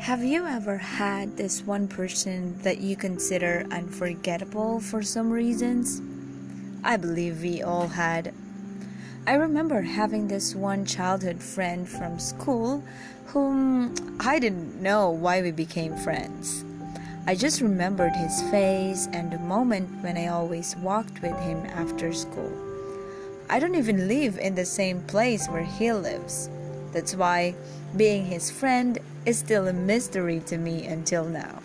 Have you ever had this one person that you consider unforgettable for some reasons? I believe we all had. I remember having this one childhood friend from school whom I didn't know why we became friends. I just remembered his face and the moment when I always walked with him after school. I don't even live in the same place where he lives. That's why being his friend is still a mystery to me until now.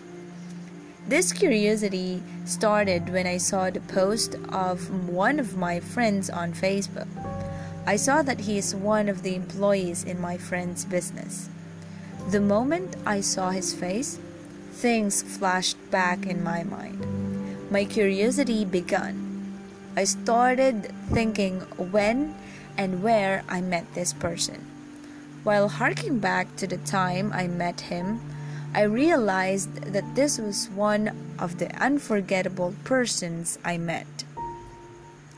This curiosity started when I saw the post of one of my friends on Facebook. I saw that he is one of the employees in my friend's business. The moment I saw his face, things flashed back in my mind. My curiosity began. I started thinking when and where I met this person. While harking back to the time I met him, I realized that this was one of the unforgettable persons I met.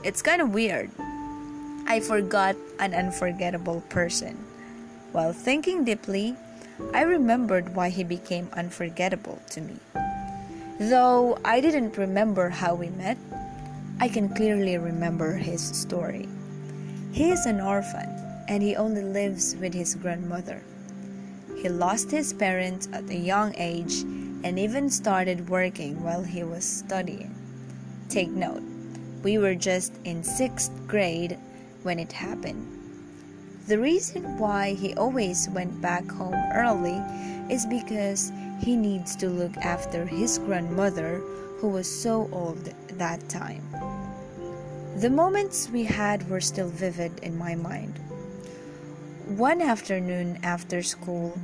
It's kind of weird. I forgot an unforgettable person. While thinking deeply, I remembered why he became unforgettable to me. Though I didn't remember how we met, I can clearly remember his story. He is an orphan and he only lives with his grandmother. He lost his parents at a young age and even started working while he was studying. Take note, we were just in sixth grade when it happened. The reason why he always went back home early is because he needs to look after his grandmother, who was so old that time. The moments we had were still vivid in my mind. One afternoon after school,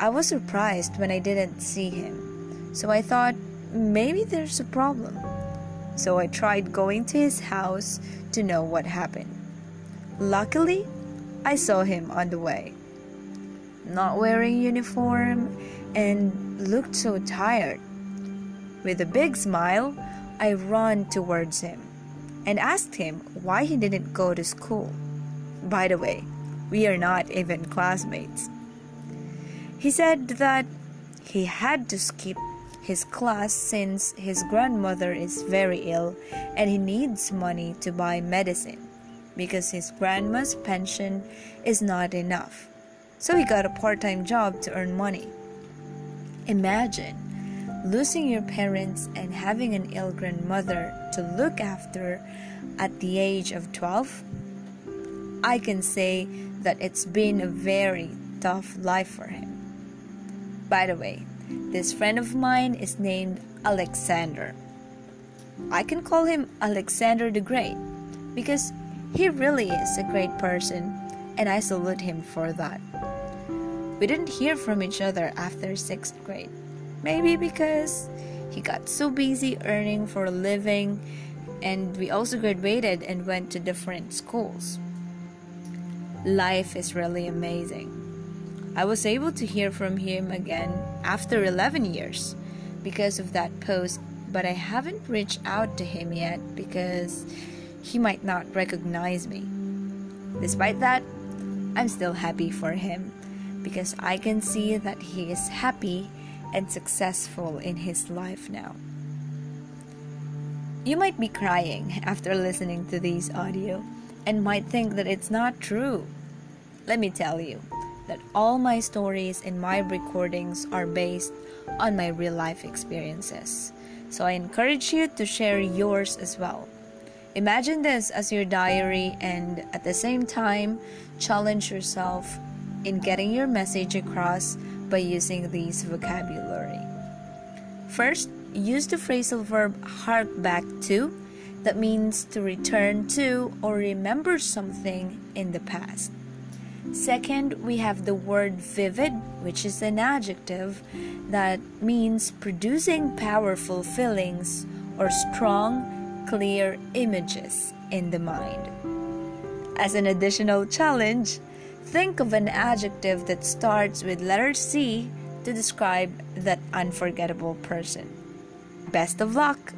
I was surprised when I didn't see him. So I thought maybe there's a problem. So I tried going to his house to know what happened. Luckily, I saw him on the way. Not wearing uniform and looked so tired. With a big smile, I ran towards him and asked him why he didn't go to school. By the way, we are not even classmates. He said that he had to skip his class since his grandmother is very ill and he needs money to buy medicine because his grandma's pension is not enough. So he got a part time job to earn money. Imagine losing your parents and having an ill grandmother to look after at the age of 12. I can say that it's been a very tough life for him. By the way, this friend of mine is named Alexander. I can call him Alexander the Great because he really is a great person and I salute him for that. We didn't hear from each other after 6th grade. Maybe because he got so busy earning for a living and we also graduated and went to different schools. Life is really amazing. I was able to hear from him again after 11 years because of that post, but I haven't reached out to him yet because he might not recognize me. Despite that, I'm still happy for him because I can see that he is happy and successful in his life now. You might be crying after listening to these audio and might think that it's not true. Let me tell you that all my stories and my recordings are based on my real life experiences. So I encourage you to share yours as well. Imagine this as your diary and at the same time challenge yourself in getting your message across by using these vocabulary. First, use the phrasal verb hark back to that means to return to or remember something in the past. Second, we have the word vivid, which is an adjective that means producing powerful feelings or strong, clear images in the mind. As an additional challenge, think of an adjective that starts with letter C to describe that unforgettable person. Best of luck!